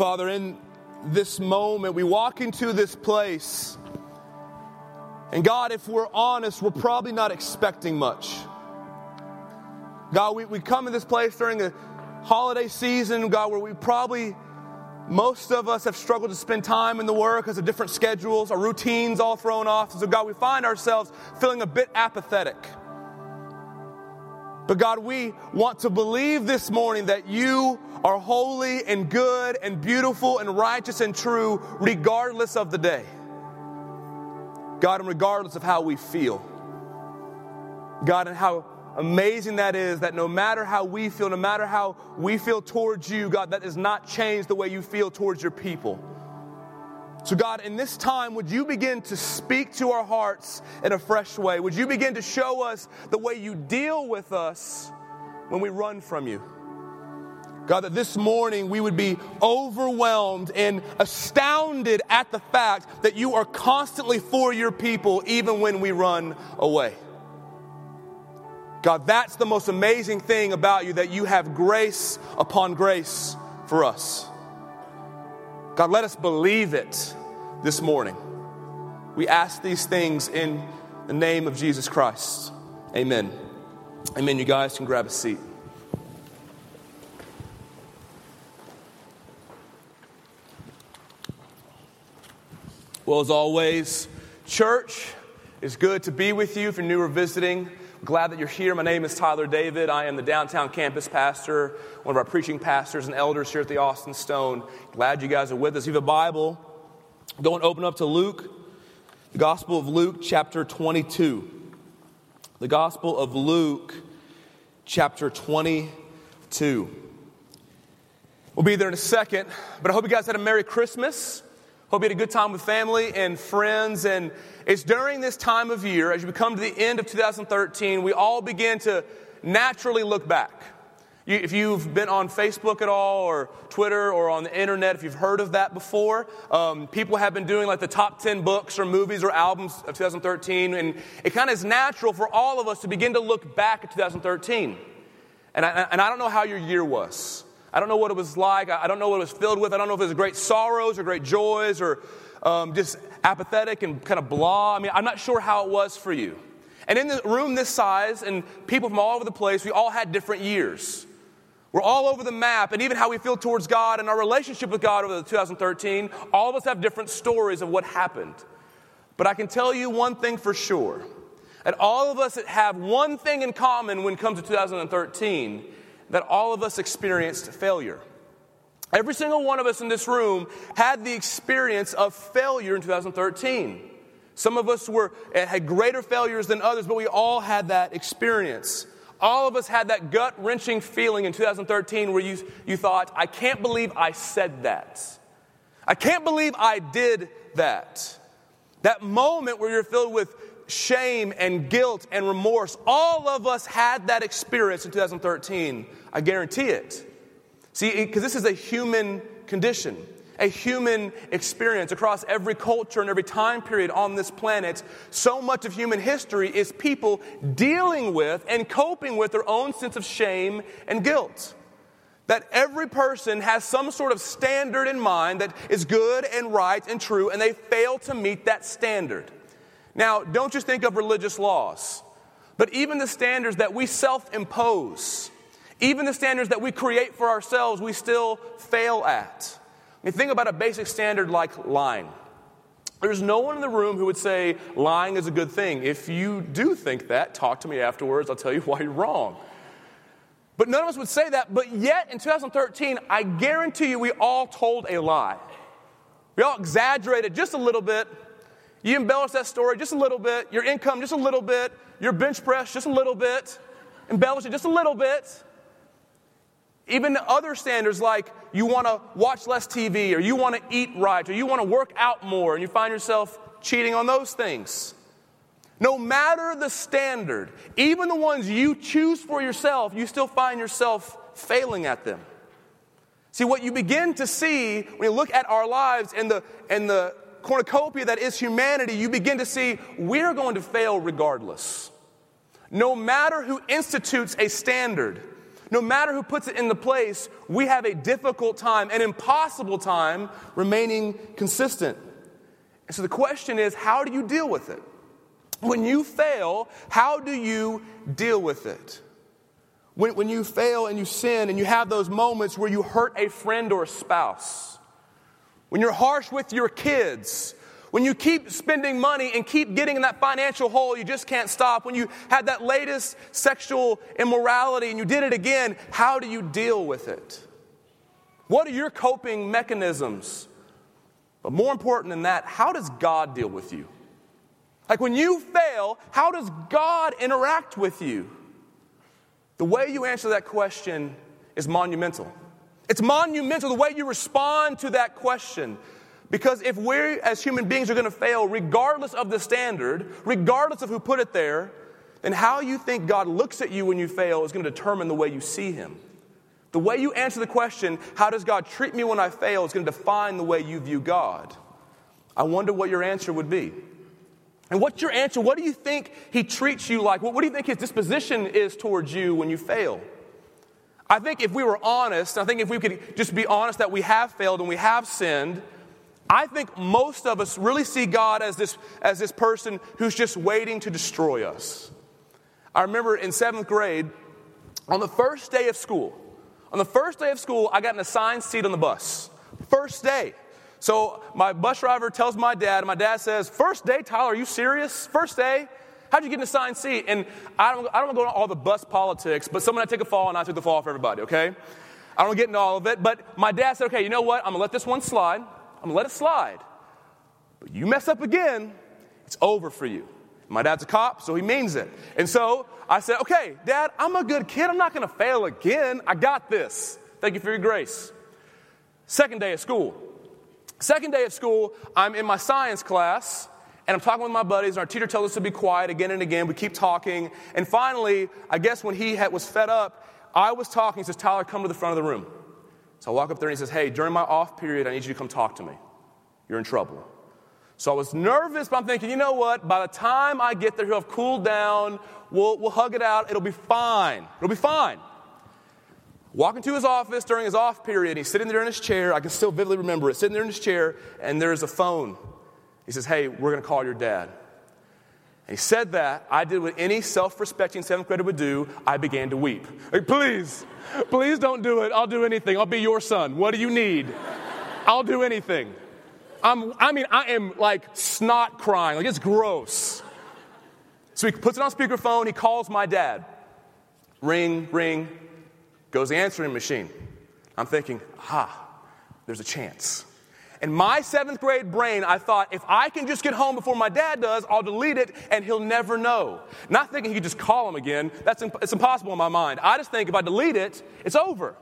Father, in this moment, we walk into this place. And God, if we're honest, we're probably not expecting much. God, we, we come in this place during the holiday season, God, where we probably, most of us have struggled to spend time in the work because of different schedules, our routines all thrown off. So, God, we find ourselves feeling a bit apathetic. But God, we want to believe this morning that you are holy and good and beautiful and righteous and true, regardless of the day. God, and regardless of how we feel. God, and how amazing that is that no matter how we feel, no matter how we feel towards you, God, that does not change the way you feel towards your people. So, God, in this time, would you begin to speak to our hearts in a fresh way? Would you begin to show us the way you deal with us when we run from you? God, that this morning we would be overwhelmed and astounded at the fact that you are constantly for your people even when we run away. God, that's the most amazing thing about you that you have grace upon grace for us. God, let us believe it this morning. We ask these things in the name of Jesus Christ. Amen. Amen. You guys can grab a seat. Well, as always, church, it's good to be with you if you're new or visiting. Glad that you're here. My name is Tyler David. I am the downtown campus pastor, one of our preaching pastors and elders here at the Austin Stone. Glad you guys are with us. If you have a Bible, go and open up to Luke, the Gospel of Luke, chapter 22. The Gospel of Luke, chapter 22. We'll be there in a second, but I hope you guys had a Merry Christmas. Hope you had a good time with family and friends. And it's during this time of year, as you come to the end of 2013, we all begin to naturally look back. You, if you've been on Facebook at all, or Twitter, or on the internet, if you've heard of that before, um, people have been doing like the top 10 books, or movies, or albums of 2013. And it kind of is natural for all of us to begin to look back at 2013. And I, and I don't know how your year was. I don't know what it was like. I don't know what it was filled with. I don't know if it was great sorrows or great joys or um, just apathetic and kind of blah. I mean, I'm not sure how it was for you. And in the room this size and people from all over the place, we all had different years. We're all over the map, and even how we feel towards God and our relationship with God over the 2013, all of us have different stories of what happened. But I can tell you one thing for sure. And all of us have one thing in common when it comes to 2013 that all of us experienced failure. Every single one of us in this room had the experience of failure in 2013. Some of us were, eh, had greater failures than others, but we all had that experience. All of us had that gut wrenching feeling in 2013 where you, you thought, I can't believe I said that. I can't believe I did that. That moment where you're filled with shame and guilt and remorse. All of us had that experience in 2013. I guarantee it. See, because this is a human condition, a human experience across every culture and every time period on this planet. So much of human history is people dealing with and coping with their own sense of shame and guilt. That every person has some sort of standard in mind that is good and right and true, and they fail to meet that standard. Now, don't just think of religious laws, but even the standards that we self impose, even the standards that we create for ourselves, we still fail at. I mean, think about a basic standard like lying. There's no one in the room who would say lying is a good thing. If you do think that, talk to me afterwards. I'll tell you why you're wrong. But none of us would say that. But yet, in 2013, I guarantee you, we all told a lie. We all exaggerated just a little bit you embellish that story just a little bit, your income just a little bit, your bench press just a little bit, embellish it just a little bit. Even other standards like you want to watch less TV, or you want to eat right, or you want to work out more, and you find yourself cheating on those things. No matter the standard, even the ones you choose for yourself, you still find yourself failing at them. See, what you begin to see when you look at our lives and the, and the cornucopia that is humanity, you begin to see we're going to fail regardless. No matter who institutes a standard, no matter who puts it into place, we have a difficult time, an impossible time remaining consistent. And so the question is how do you deal with it? When you fail, how do you deal with it? When, when you fail and you sin and you have those moments where you hurt a friend or a spouse, when you're harsh with your kids, when you keep spending money and keep getting in that financial hole, you just can't stop. When you had that latest sexual immorality and you did it again, how do you deal with it? What are your coping mechanisms? But more important than that, how does God deal with you? Like when you fail, how does God interact with you? The way you answer that question is monumental. It's monumental the way you respond to that question. Because if we as human beings are going to fail, regardless of the standard, regardless of who put it there, then how you think God looks at you when you fail is going to determine the way you see Him. The way you answer the question, how does God treat me when I fail, is going to define the way you view God. I wonder what your answer would be. And what's your answer? What do you think He treats you like? What, do you think His disposition is towards you when you fail? I think if we were honest, I think if we could just be honest that we have failed and we have sinned, I think most of us really see God as this, as this person who's just waiting to destroy us. I remember in seventh grade, on the first day of school, on the first day of school, I got an assigned seat on the bus. First day. So my bus driver tells my dad, and my dad says, First day, Tyler, are you serious? First day? How'd you get an assigned seat? And I don't, I don't want to go into all the bus politics, but someone to take a fall, and I took the fall for everybody, okay? I don't get into all of it, but my dad said, Okay, you know what? I'm to let this one slide. I'm gonna let it slide. But you mess up again, it's over for you. My dad's a cop, so he means it. And so I said, okay, dad, I'm a good kid. I'm not gonna fail again. I got this. Thank you for your grace. Second day of school. Second day of school, I'm in my science class, and I'm talking with my buddies, and our teacher tells us to be quiet again and again. We keep talking. And finally, I guess when he had, was fed up, I was talking. He says, Tyler, come to the front of the room. So I walk up there and he says, Hey, during my off period, I need you to come talk to me. You're in trouble. So I was nervous, but I'm thinking, you know what? By the time I get there, he'll have cooled down. We'll, we'll hug it out. It'll be fine. It'll be fine. Walk into his office during his off period. He's sitting there in his chair. I can still vividly remember it. Sitting there in his chair, and there's a phone. He says, Hey, we're going to call your dad. And he said that. I did what any self respecting seventh grader would do. I began to weep. Like, please, Please don't do it. I'll do anything. I'll be your son. What do you need? I'll do anything. I'm, I mean, I am like snot crying. Like, it's gross. So he puts it on speakerphone. He calls my dad. Ring, ring. Goes the answering machine. I'm thinking, ah, there's a chance. In my seventh grade brain, I thought, if I can just get home before my dad does, I'll delete it and he'll never know. Not thinking he could just call him again. That's imp- it's impossible in my mind. I just think if I delete it, it's over.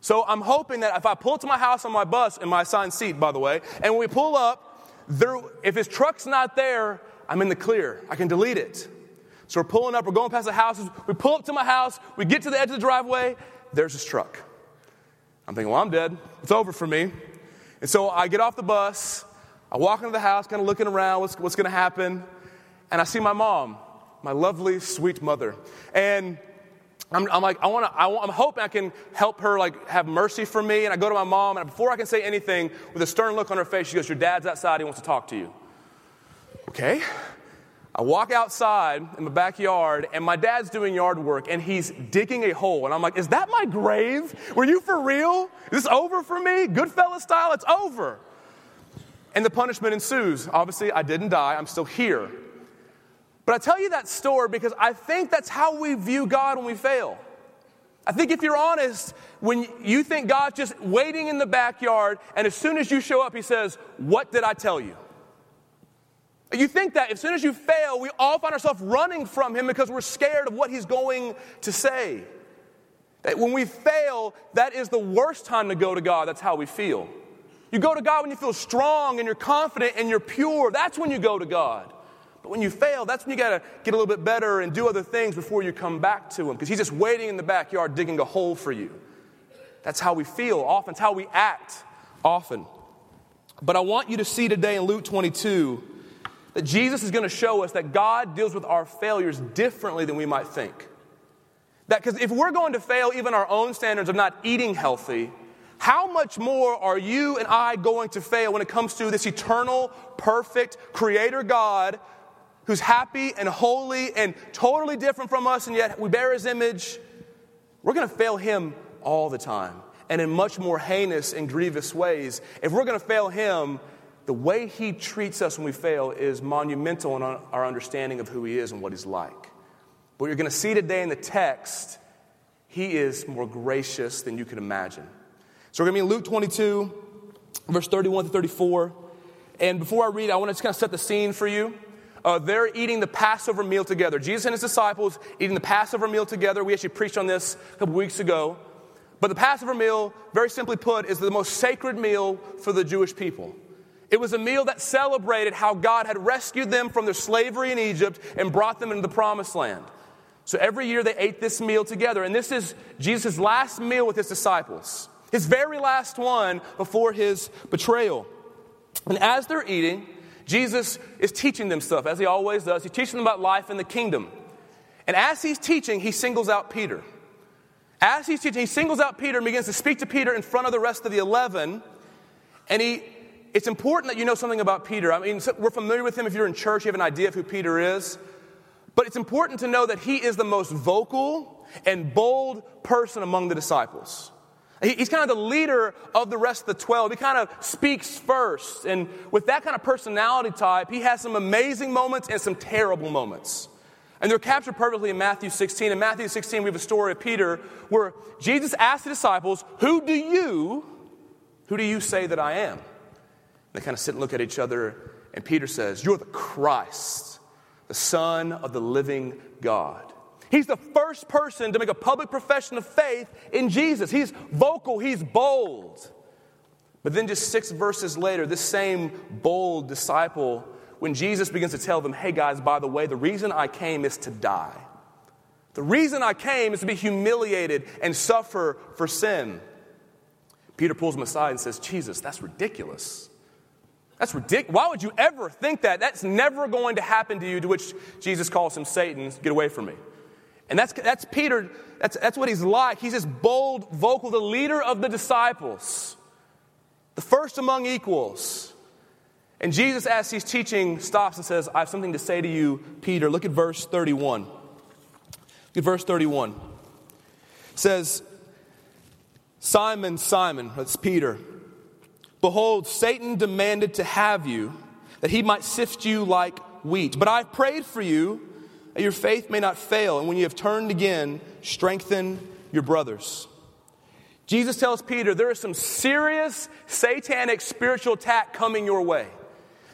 So I'm hoping that if I pull to my house on my bus, in my assigned seat, by the way, and when we pull up, there, if his truck's not there, I'm in the clear. I can delete it. So we're pulling up, we're going past the houses. We pull up to my house, we get to the edge of the driveway, there's his truck. I'm thinking, well, I'm dead. It's over for me. And so I get off the bus, I walk into the house, kind of looking around, what's, what's going to happen, and I see my mom, my lovely, sweet mother. And I'm, I'm like, I want to, I'm hoping I can help her, like, have mercy for me. And I go to my mom, and before I can say anything, with a stern look on her face, she goes, Your dad's outside, he wants to talk to you. Okay. I walk outside in the backyard, and my dad's doing yard work, and he's digging a hole. And I'm like, Is that my grave? Were you for real? Is this over for me? Goodfellas style? It's over. And the punishment ensues. Obviously, I didn't die, I'm still here. But I tell you that story because I think that's how we view God when we fail. I think if you're honest, when you think God's just waiting in the backyard, and as soon as you show up, He says, What did I tell you? You think that as soon as you fail, we all find ourselves running from Him because we're scared of what He's going to say. That when we fail, that is the worst time to go to God. That's how we feel. You go to God when you feel strong and you're confident and you're pure. That's when you go to God. But when you fail, that's when you got to get a little bit better and do other things before you come back to Him because He's just waiting in the backyard digging a hole for you. That's how we feel often, it's how we act often. But I want you to see today in Luke 22 that Jesus is going to show us that God deals with our failures differently than we might think. That because if we're going to fail even our own standards of not eating healthy, how much more are you and I going to fail when it comes to this eternal, perfect creator God who's happy and holy and totally different from us, and yet we bear his image? We're going to fail him all the time and in much more heinous and grievous ways. If we're going to fail him, the way he treats us when we fail is monumental in our understanding of who he is and what he's like. But you're going to see today in the text, he is more gracious than you can imagine. So we're going to be in Luke 22, verse 31 to 34. And before I read, I want to just kind of set the scene for you. Uh, they're eating the Passover meal together. Jesus and his disciples eating the Passover meal together. We actually preached on this a couple weeks ago. But the Passover meal, very simply put, is the most sacred meal for the Jewish people. It was a meal that celebrated how God had rescued them from their slavery in Egypt and brought them into the promised land. So every year they ate this meal together. And this is Jesus' last meal with his disciples his very last one before his betrayal. And as they're eating, Jesus is teaching them stuff, as he always does. He's teaching them about life in the kingdom. And as he's teaching, he singles out Peter. As he's teaching, he singles out Peter and begins to speak to Peter in front of the rest of the 11. And he, it's important that you know something about Peter. I mean, we're familiar with him. If you're in church, you have an idea of who Peter is. But it's important to know that he is the most vocal and bold person among the disciples. He's kind of the leader of the rest of the 12. He kind of speaks first. And with that kind of personality type, he has some amazing moments and some terrible moments. And they're captured perfectly in Matthew 16. In Matthew 16, we have a story of Peter where Jesus asked the disciples, Who do you, who do you say that I am? They kind of sit and look at each other, and Peter says, You're the Christ, the Son of the living God. He's the first person to make a public profession of faith in Jesus. He's vocal, he's bold. But then, just six verses later, this same bold disciple, when Jesus begins to tell them, hey guys, by the way, the reason I came is to die. The reason I came is to be humiliated and suffer for sin. Peter pulls him aside and says, Jesus, that's ridiculous. That's ridiculous. Why would you ever think that? That's never going to happen to you. To which Jesus calls him Satan, get away from me. And that's, that's Peter, that's, that's what he's like. He's this bold, vocal, the leader of the disciples, the first among equals. And Jesus, as he's teaching, stops and says, I have something to say to you, Peter. Look at verse 31. Look at verse 31. It says, Simon, Simon, that's Peter. Behold, Satan demanded to have you, that he might sift you like wheat. But I've prayed for you that your faith may not fail, and when you have turned again, strengthen your brothers. Jesus tells Peter there is some serious satanic spiritual attack coming your way.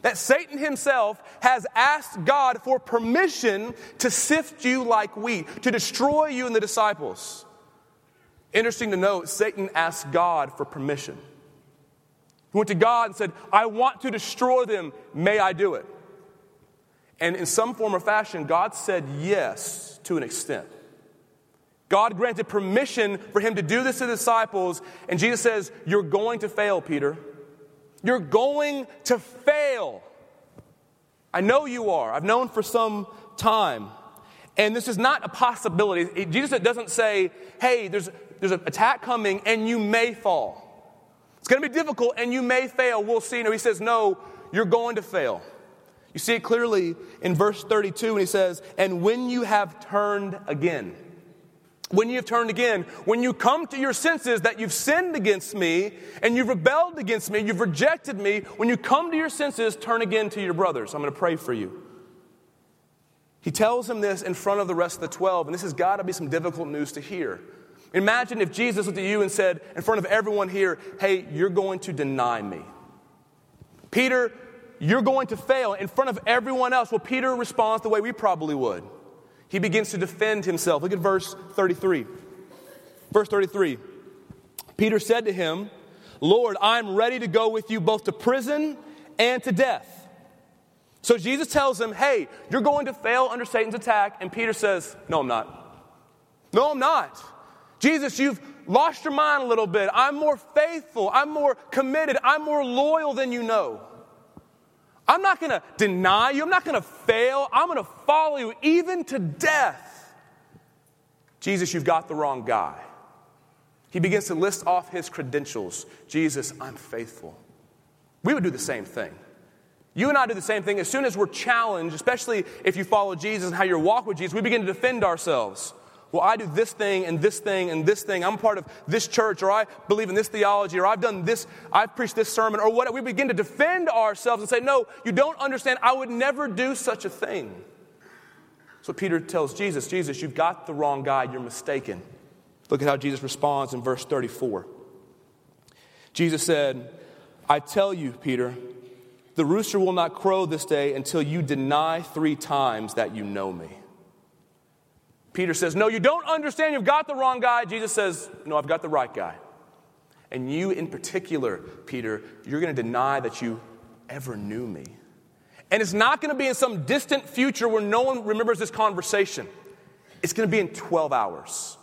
That Satan himself has asked God for permission to sift you like wheat, to destroy you and the disciples. Interesting to note, Satan asked God for permission. He went to God and said, I want to destroy them. May I do it? And in some form or fashion, God said yes to an extent. God granted permission for him to do this to the disciples, and Jesus says, You're going to fail, Peter. You're going to fail. I know you are. I've known for some time. And this is not a possibility. Jesus doesn't say, hey, there's, there's an attack coming and you may fall. Going to be difficult and you may fail. We'll see. No, he says, no, you're going to fail. You see it clearly in verse 32 when he says, And when you have turned again, when you have turned again, when you come to your senses that you've sinned against me and you've rebelled against me, you've rejected me, when you come to your senses, turn again to your brothers. I'm going to pray for you. He tells him this in front of the rest of the 12, and this has got to be some difficult news to hear. Imagine if Jesus looked at you and said, in front of everyone here, Hey, you're going to deny me. Peter, you're going to fail in front of everyone else. Well, Peter responds the way we probably would. He begins to defend himself. Look at verse 33. Verse 33. Peter said to him, Lord, I'm ready to go with you both to prison and to death. So Jesus tells him, Hey, you're going to fail under Satan's attack. And Peter says, No, I'm not. No, I'm not. Jesus, you've lost your mind a little bit. I'm more faithful. I'm more committed. I'm more loyal than you know. I'm not going to deny you. I'm not going to fail. I'm going to follow you even to death. Jesus, you've got the wrong guy. He begins to list off his credentials. Jesus, I'm faithful. We would do the same thing. You and I do the same thing. As soon as we're challenged, especially if you follow Jesus and how you walk with Jesus, we begin to defend ourselves. Well, I do this thing and this thing and this thing. I'm part of this church, or I believe in this theology, or I've done this, I've preached this sermon, or what. We begin to defend ourselves and say, No, you don't understand. I would never do such a thing. So Peter tells Jesus, Jesus, you've got the wrong guy. You're mistaken. Look at how Jesus responds in verse 34. Jesus said, I tell you, Peter, the rooster will not crow this day until you deny three times that you know me. Peter says, No, you don't understand. You've got the wrong guy. Jesus says, No, I've got the right guy. And you, in particular, Peter, you're going to deny that you ever knew me. And it's not going to be in some distant future where no one remembers this conversation. It's going to be in 12 hours.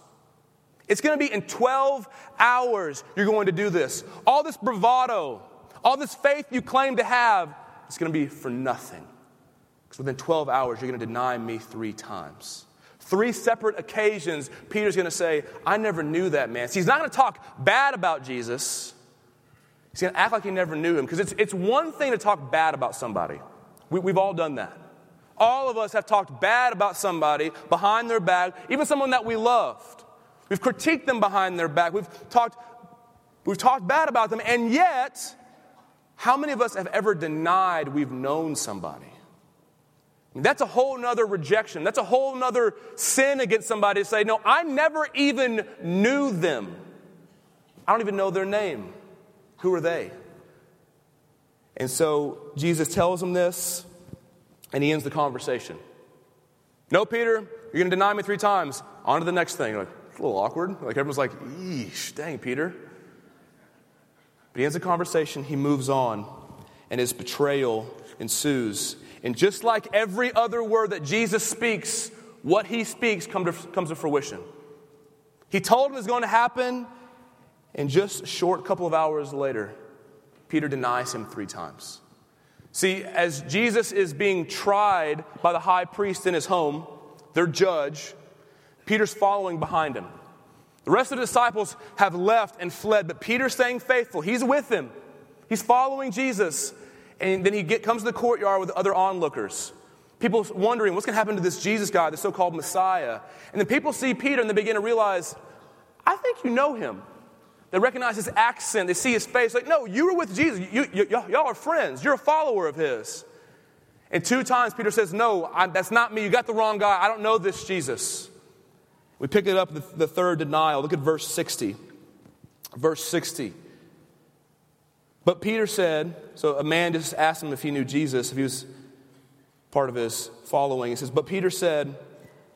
It's going to be in 12 hours you're going to do this. All this bravado, all this faith you claim to have, it's going to be for nothing. Because within 12 hours, you're going to deny me three times. Three separate occasions, Peter's going to say, I never knew that man. See, he's not going to talk bad about Jesus. He's going to act like he never knew him. Because it's, it's one thing to talk bad about somebody. We, we've all done that. All of us have talked bad about somebody behind their back, even someone that we loved. We've critiqued them behind their back. We've talked, we've talked bad about them, and yet, how many of us have ever denied we've known somebody? That's a whole nother rejection. That's a whole nother sin against somebody to say, No, I never even knew them. I don't even know their name. Who are they? And so Jesus tells him this, and he ends the conversation. No, Peter, you're going to deny me three times. On to the next thing. Like, it's a little awkward. Like everyone's like, eesh, dang, Peter. But he ends the conversation, he moves on, and his betrayal ensues. And just like every other word that Jesus speaks, what he speaks come to, comes to fruition. He told him it was going to happen, and just a short couple of hours later, Peter denies him three times. See, as Jesus is being tried by the high priest in his home, their judge, Peter's following behind him. The rest of the disciples have left and fled, but Peter's staying faithful. He's with him, he's following Jesus. And then he get, comes to the courtyard with other onlookers. People wondering what's going to happen to this Jesus guy, the so called Messiah. And then people see Peter and they begin to realize, I think you know him. They recognize his accent. They see his face. Like, no, you were with Jesus. You, you, y'all are friends. You're a follower of his. And two times Peter says, No, I, that's not me. You got the wrong guy. I don't know this Jesus. We pick it up the, the third denial. Look at verse 60. Verse 60. But Peter said, so a man just asked him if he knew Jesus, if he was part of his following. He says, But Peter said,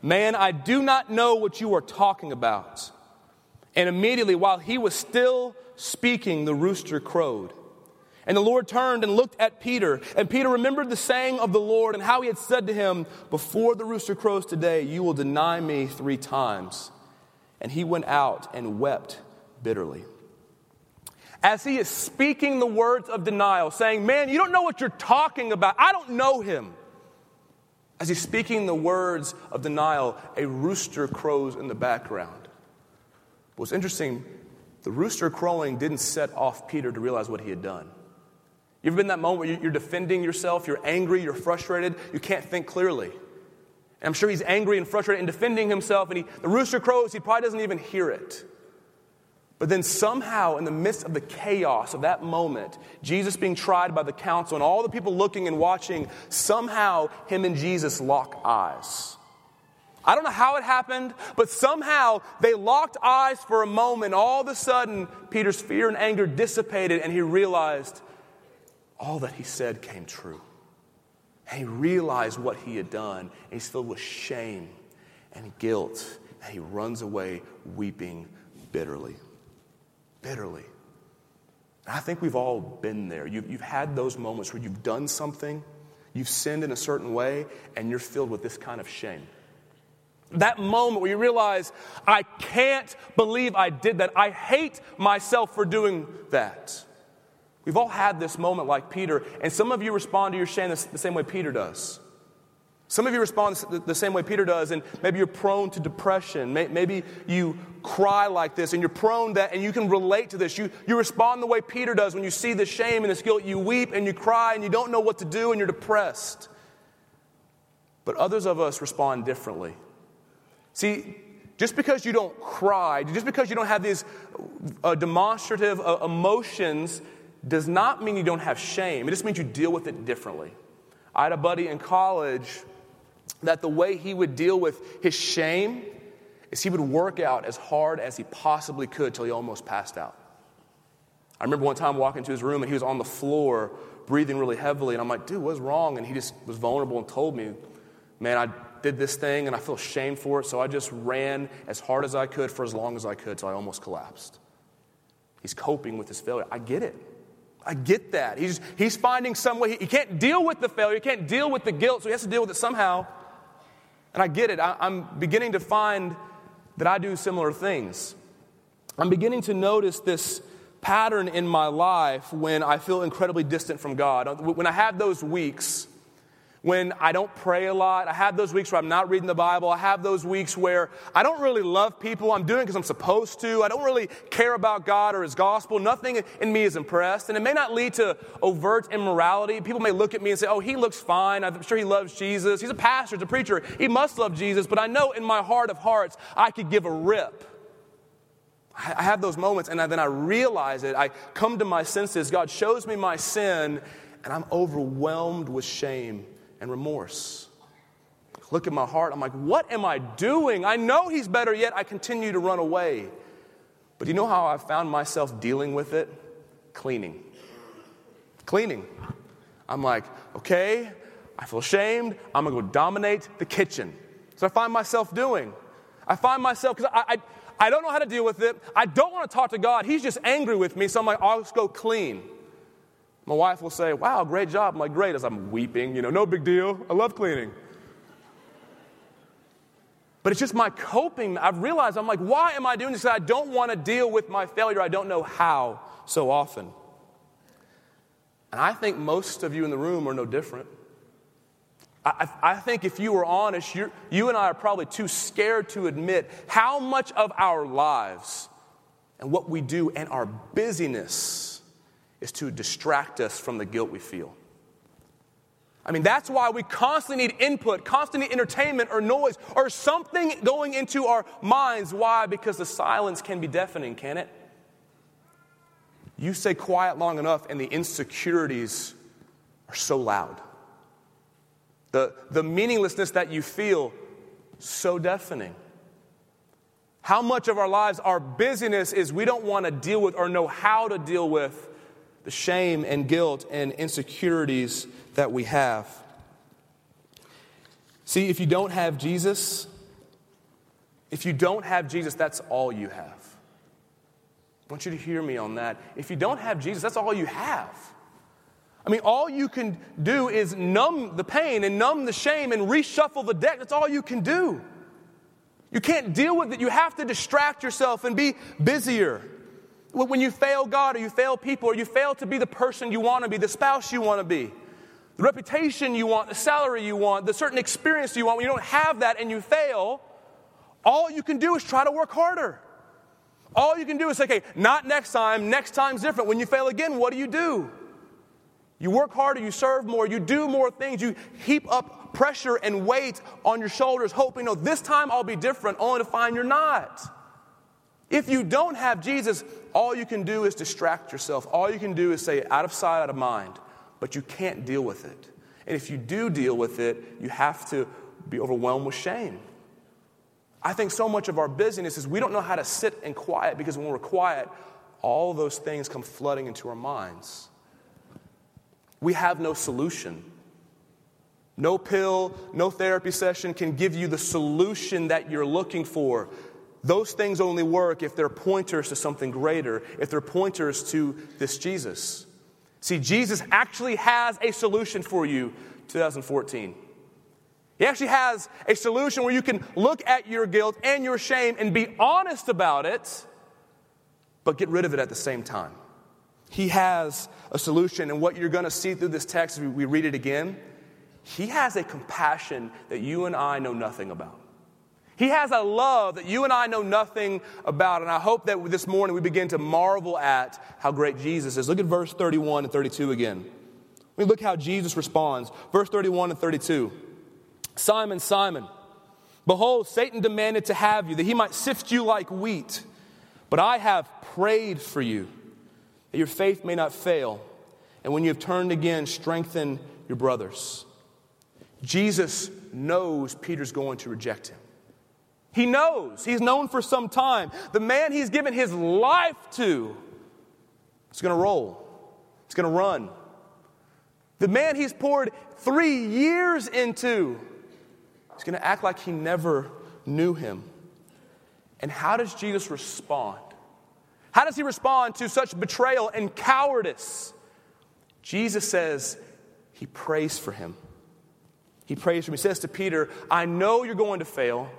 Man, I do not know what you are talking about. And immediately, while he was still speaking, the rooster crowed. And the Lord turned and looked at Peter. And Peter remembered the saying of the Lord and how he had said to him, Before the rooster crows today, you will deny me three times. And he went out and wept bitterly. As he is speaking the words of denial, saying, Man, you don't know what you're talking about. I don't know him. As he's speaking the words of denial, a rooster crows in the background. What's interesting, the rooster crowing didn't set off Peter to realize what he had done. You ever been that moment where you're defending yourself, you're angry, you're frustrated, you can't think clearly? And I'm sure he's angry and frustrated and defending himself, and he, the rooster crows, he probably doesn't even hear it. But then somehow, in the midst of the chaos of that moment, Jesus being tried by the council and all the people looking and watching, somehow him and Jesus lock eyes. I don't know how it happened, but somehow they locked eyes for a moment. All of a sudden, Peter's fear and anger dissipated, and he realized all that he said came true. And he realized what he had done, and he's filled with shame and guilt, and he runs away weeping bitterly. Bitterly. And I think we've all been there. You've, you've had those moments where you've done something, you've sinned in a certain way, and you're filled with this kind of shame. That moment where you realize, I can't believe I did that. I hate myself for doing that. We've all had this moment like Peter, and some of you respond to your shame the same way Peter does. Some of you respond the same way Peter does, and maybe you're prone to depression. Maybe you cry like this, and you're prone that, and you can relate to this. You, you respond the way Peter does when you see the shame and this guilt. You weep and you cry, and you don't know what to do, and you're depressed. But others of us respond differently. See, just because you don't cry, just because you don't have these uh, demonstrative uh, emotions, does not mean you don't have shame. It just means you deal with it differently. I had a buddy in college that the way he would deal with his shame is he would work out as hard as he possibly could till he almost passed out. I remember one time walking to his room and he was on the floor breathing really heavily, and I'm like, dude, what's wrong? And he just was vulnerable and told me, man, I did this thing and I feel shame for it, so I just ran as hard as I could for as long as I could till I almost collapsed. He's coping with his failure. I get it. I get that. He's, he's finding some way. He, he can't deal with the failure, he can't deal with the guilt, so he has to deal with it somehow. And I get it. I, I'm beginning to find that I do similar things. I'm beginning to notice this pattern in my life when I feel incredibly distant from God. When I have those weeks when I don't pray a lot. I have those weeks where I'm not reading the Bible. I have those weeks where I don't really love people. I'm doing it because I'm supposed to. I don't really care about God or His gospel. Nothing in me is impressed. And it may not lead to overt immorality. People may look at me and say, oh, he looks fine. I'm sure he loves Jesus. He's a pastor, he's a preacher. He must love Jesus. But I know in my heart of hearts, I could give a rip. I have those moments, and then I realize it. I come to my senses. God shows me my sin, and I'm overwhelmed with shame and remorse. Look at my heart. I'm like, what am I doing? I know he's better, yet I continue to run away. But you know how I found myself dealing with it? Cleaning. Cleaning. I'm like, okay, I feel ashamed. I'm gonna go dominate the kitchen. So I find myself doing. I find myself, because I, I, I don't know how to deal with it. I don't want to talk to God. He's just angry with me. So I'm like, I'll just go clean. My wife will say, Wow, great job. I'm like, Great, as I'm weeping, you know, no big deal. I love cleaning. But it's just my coping. I've realized I'm like, why am I doing this? I don't want to deal with my failure. I don't know how so often. And I think most of you in the room are no different. I, I think if you were honest, you and I are probably too scared to admit how much of our lives and what we do and our busyness is to distract us from the guilt we feel. I mean, that's why we constantly need input, constantly entertainment or noise or something going into our minds. Why? Because the silence can be deafening, can it? You stay quiet long enough, and the insecurities are so loud. The, the meaninglessness that you feel, so deafening. How much of our lives, our busyness is we don't want to deal with or know how to deal with the shame and guilt and insecurities that we have. See, if you don't have Jesus, if you don't have Jesus, that's all you have. I want you to hear me on that. If you don't have Jesus, that's all you have. I mean, all you can do is numb the pain and numb the shame and reshuffle the deck. That's all you can do. You can't deal with it. You have to distract yourself and be busier. When you fail God or you fail people or you fail to be the person you want to be, the spouse you want to be, the reputation you want, the salary you want, the certain experience you want, when you don't have that and you fail, all you can do is try to work harder. All you can do is say, okay, not next time, next time's different. When you fail again, what do you do? You work harder, you serve more, you do more things, you heap up pressure and weight on your shoulders, hoping, no, this time I'll be different, only to find you're not. If you don't have Jesus, all you can do is distract yourself. All you can do is say, out of sight, out of mind. But you can't deal with it. And if you do deal with it, you have to be overwhelmed with shame. I think so much of our busyness is we don't know how to sit and quiet because when we're quiet, all those things come flooding into our minds. We have no solution. No pill, no therapy session can give you the solution that you're looking for. Those things only work if they're pointers to something greater, if they're pointers to this Jesus. See, Jesus actually has a solution for you 2014. He actually has a solution where you can look at your guilt and your shame and be honest about it, but get rid of it at the same time. He has a solution, and what you're going to see through this text, we read it again, He has a compassion that you and I know nothing about. He has a love that you and I know nothing about. And I hope that this morning we begin to marvel at how great Jesus is. Look at verse 31 and 32 again. We look how Jesus responds. Verse 31 and 32. Simon, Simon, behold, Satan demanded to have you, that he might sift you like wheat. But I have prayed for you, that your faith may not fail. And when you have turned again, strengthen your brothers. Jesus knows Peter's going to reject him. He knows. He's known for some time. The man he's given his life to is going to roll, it's going to run. The man he's poured three years into is going to act like he never knew him. And how does Jesus respond? How does he respond to such betrayal and cowardice? Jesus says he prays for him. He prays for him. He says to Peter, I know you're going to fail.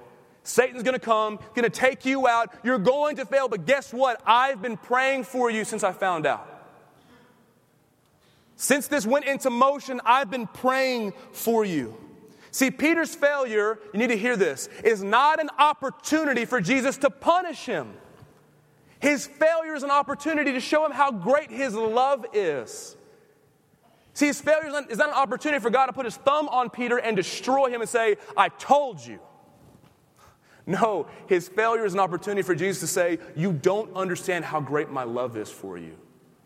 Satan's going to come, going to take you out. You're going to fail, but guess what? I've been praying for you since I found out. Since this went into motion, I've been praying for you. See, Peter's failure, you need to hear this, is not an opportunity for Jesus to punish him. His failure is an opportunity to show him how great his love is. See, his failure is not an opportunity for God to put his thumb on Peter and destroy him and say, I told you. No, his failure is an opportunity for Jesus to say, You don't understand how great my love is for you.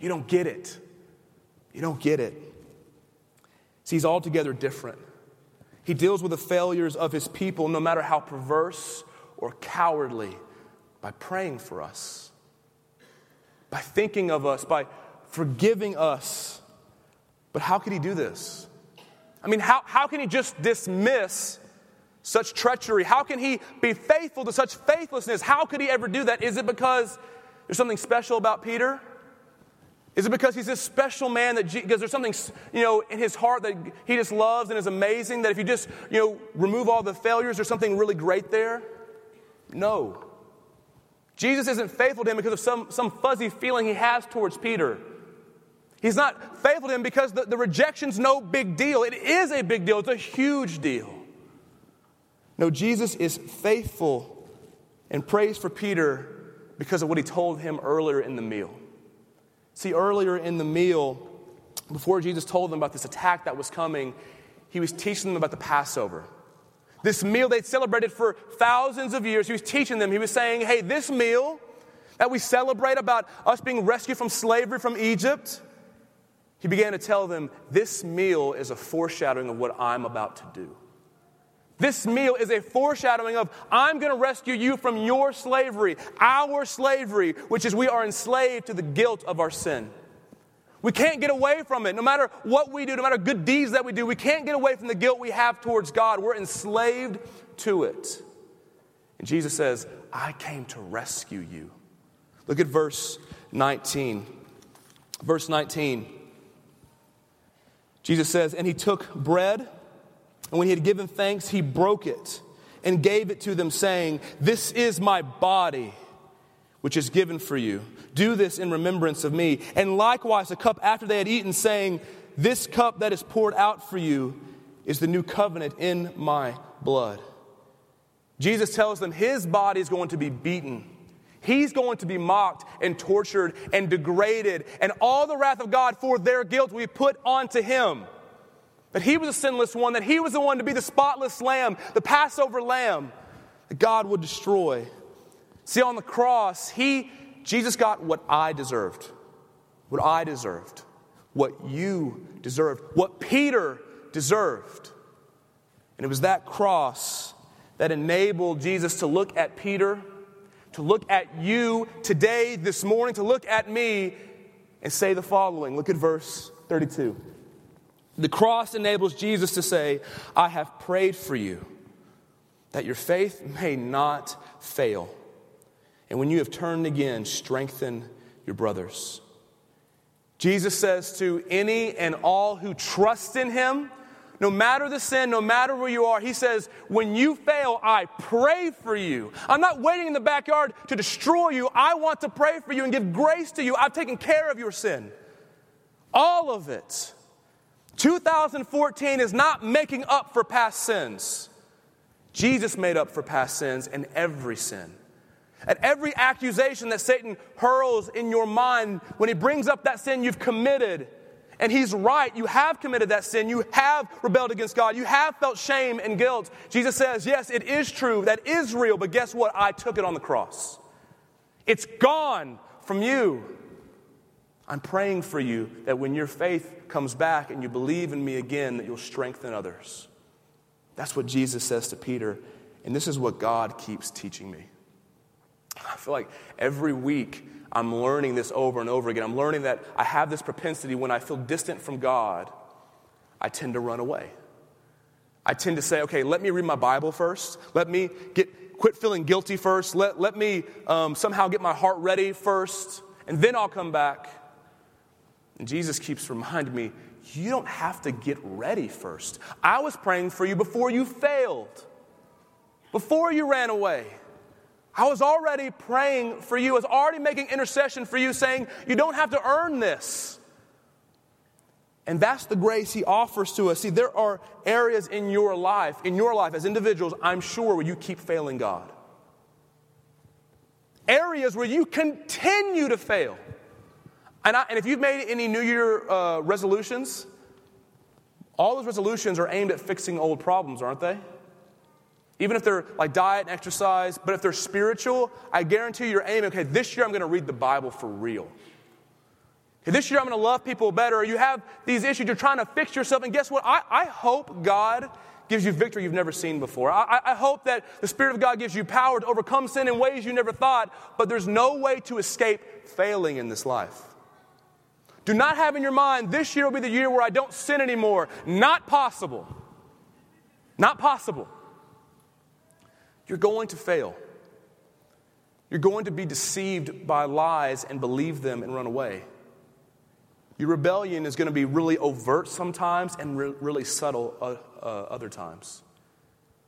You don't get it. You don't get it. See, he's altogether different. He deals with the failures of his people, no matter how perverse or cowardly, by praying for us, by thinking of us, by forgiving us. But how could he do this? I mean, how, how can he just dismiss such treachery? How can he be faithful to such faithlessness? How could he ever do that? Is it because there's something special about Peter? Is it because he's this special man that because there's something you know in his heart that he just loves and is amazing that if you just you know remove all the failures there's something really great there? No. Jesus isn't faithful to him because of some, some fuzzy feeling he has towards Peter. He's not faithful to him because the, the rejection's no big deal. It is a big deal, it's a huge deal. No, Jesus is faithful and prays for Peter because of what he told him earlier in the meal. See, earlier in the meal, before Jesus told them about this attack that was coming, he was teaching them about the Passover. This meal they'd celebrated for thousands of years, he was teaching them. He was saying, hey, this meal that we celebrate about us being rescued from slavery from Egypt, he began to tell them, this meal is a foreshadowing of what I'm about to do. This meal is a foreshadowing of I'm going to rescue you from your slavery, our slavery, which is we are enslaved to the guilt of our sin. We can't get away from it. No matter what we do, no matter good deeds that we do, we can't get away from the guilt we have towards God. We're enslaved to it. And Jesus says, I came to rescue you. Look at verse 19. Verse 19. Jesus says, And he took bread. And when he had given thanks, he broke it and gave it to them, saying, This is my body, which is given for you. Do this in remembrance of me. And likewise, a cup after they had eaten, saying, This cup that is poured out for you is the new covenant in my blood. Jesus tells them his body is going to be beaten. He's going to be mocked and tortured and degraded, and all the wrath of God for their guilt we put onto him that he was a sinless one, that he was the one to be the spotless lamb, the Passover lamb that God would destroy. See, on the cross, he, Jesus got what I deserved, what I deserved, what you deserved, what Peter deserved. And it was that cross that enabled Jesus to look at Peter, to look at you today, this morning, to look at me and say the following. Look at verse 32. The cross enables Jesus to say, I have prayed for you that your faith may not fail. And when you have turned again, strengthen your brothers. Jesus says to any and all who trust in him, no matter the sin, no matter where you are, he says, When you fail, I pray for you. I'm not waiting in the backyard to destroy you. I want to pray for you and give grace to you. I've taken care of your sin. All of it. 2014 is not making up for past sins. Jesus made up for past sins and every sin. At every accusation that Satan hurls in your mind, when he brings up that sin you've committed, and he's right, you have committed that sin, you have rebelled against God, you have felt shame and guilt. Jesus says, Yes, it is true, that is real, but guess what? I took it on the cross. It's gone from you. I'm praying for you that when your faith comes back and you believe in me again, that you'll strengthen others. That's what Jesus says to Peter, and this is what God keeps teaching me. I feel like every week I'm learning this over and over again. I'm learning that I have this propensity when I feel distant from God, I tend to run away. I tend to say, okay, let me read my Bible first. Let me get, quit feeling guilty first. Let, let me um, somehow get my heart ready first, and then I'll come back. And Jesus keeps reminding me, you don't have to get ready first. I was praying for you before you failed, before you ran away. I was already praying for you. I was already making intercession for you, saying, You don't have to earn this. And that's the grace he offers to us. See, there are areas in your life, in your life as individuals, I'm sure, where you keep failing God. Areas where you continue to fail. And, I, and if you've made any New Year uh, resolutions, all those resolutions are aimed at fixing old problems, aren't they? Even if they're like diet and exercise, but if they're spiritual, I guarantee you're aiming, okay, this year I'm going to read the Bible for real. Okay, this year I'm going to love people better. You have these issues, you're trying to fix yourself. And guess what? I, I hope God gives you victory you've never seen before. I, I hope that the Spirit of God gives you power to overcome sin in ways you never thought, but there's no way to escape failing in this life. Do not have in your mind, this year will be the year where I don't sin anymore. Not possible. Not possible. You're going to fail. You're going to be deceived by lies and believe them and run away. Your rebellion is going to be really overt sometimes and re- really subtle uh, uh, other times.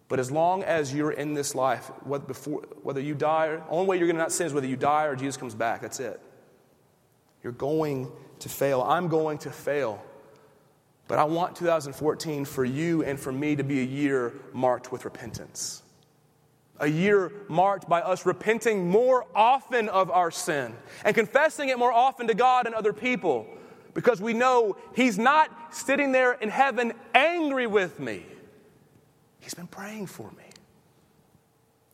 But as long as you're in this life, whether, before, whether you die, the only way you're going to not sin is whether you die or Jesus comes back. That's it. You're going to fail. I'm going to fail. But I want 2014 for you and for me to be a year marked with repentance. A year marked by us repenting more often of our sin and confessing it more often to God and other people because we know He's not sitting there in heaven angry with me. He's been praying for me.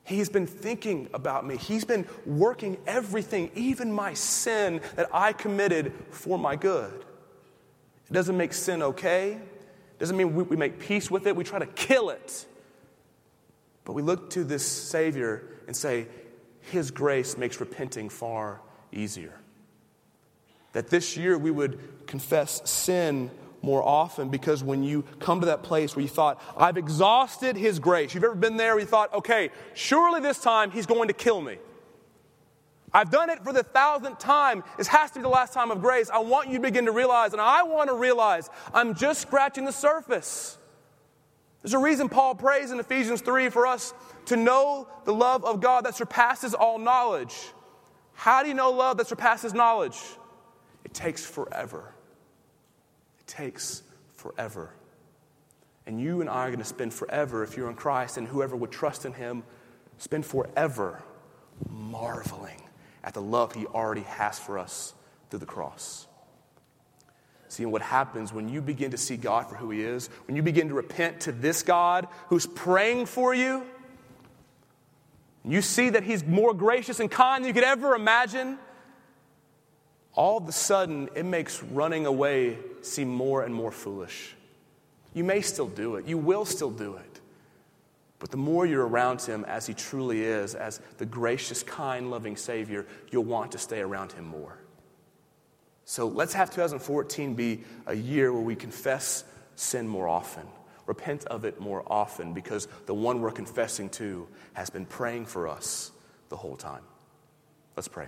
He's been thinking about me. He's been working everything, even my sin that I committed for my good. It doesn't make sin okay. It doesn't mean we, we make peace with it. We try to kill it. But we look to this Savior and say, His grace makes repenting far easier. That this year we would confess sin more often because when you come to that place where you thought, I've exhausted His grace, you've ever been there where you thought, okay, surely this time He's going to kill me. I've done it for the thousandth time. This has to be the last time of grace. I want you to begin to realize, and I want to realize, I'm just scratching the surface. There's a reason Paul prays in Ephesians 3 for us to know the love of God that surpasses all knowledge. How do you know love that surpasses knowledge? It takes forever. Takes forever. And you and I are going to spend forever, if you're in Christ, and whoever would trust in Him, spend forever marveling at the love He already has for us through the cross. See, what happens when you begin to see God for who He is, when you begin to repent to this God who's praying for you, you see that He's more gracious and kind than you could ever imagine, all of a sudden it makes running away seem more and more foolish. You may still do it, you will still do it. But the more you're around him as he truly is, as the gracious, kind, loving Savior, you'll want to stay around him more. So let's have 2014 be a year where we confess sin more often, repent of it more often, because the one we're confessing to has been praying for us the whole time. Let's pray.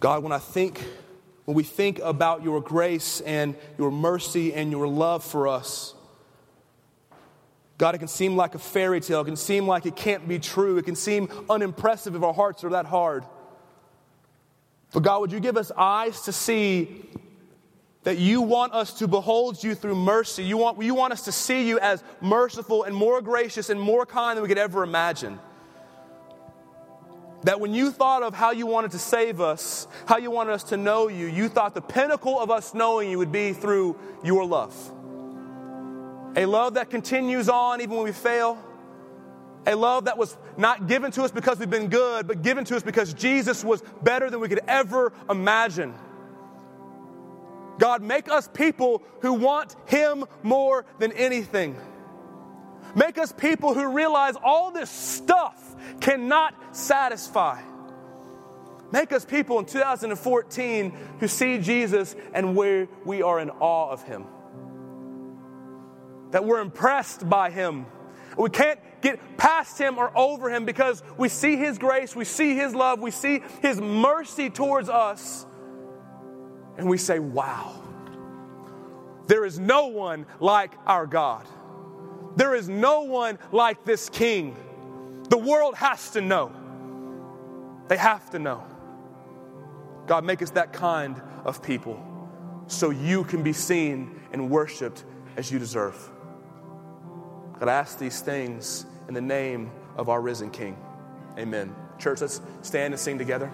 God, when I think, when we think about your grace and your mercy and your love for us, God, it can seem like a fairy tale. It can seem like it can't be true. It can seem unimpressive if our hearts are that hard. But God, would you give us eyes to see that you want us to behold you through mercy? You want, you want us to see you as merciful and more gracious and more kind than we could ever imagine. That when you thought of how you wanted to save us, how you wanted us to know you, you thought the pinnacle of us knowing you would be through your love. A love that continues on even when we fail. A love that was not given to us because we've been good, but given to us because Jesus was better than we could ever imagine. God, make us people who want Him more than anything. Make us people who realize all this stuff cannot satisfy. Make us people in 2014 who see Jesus and where we are in awe of Him that we're impressed by him. We can't get past him or over him because we see his grace, we see his love, we see his mercy towards us, and we say, Wow, there is no one like our God. There is no one like this king. The world has to know. They have to know. God, make us that kind of people so you can be seen and worshiped as you deserve. God, I ask these things in the name of our risen King. Amen. Church, let's stand and sing together.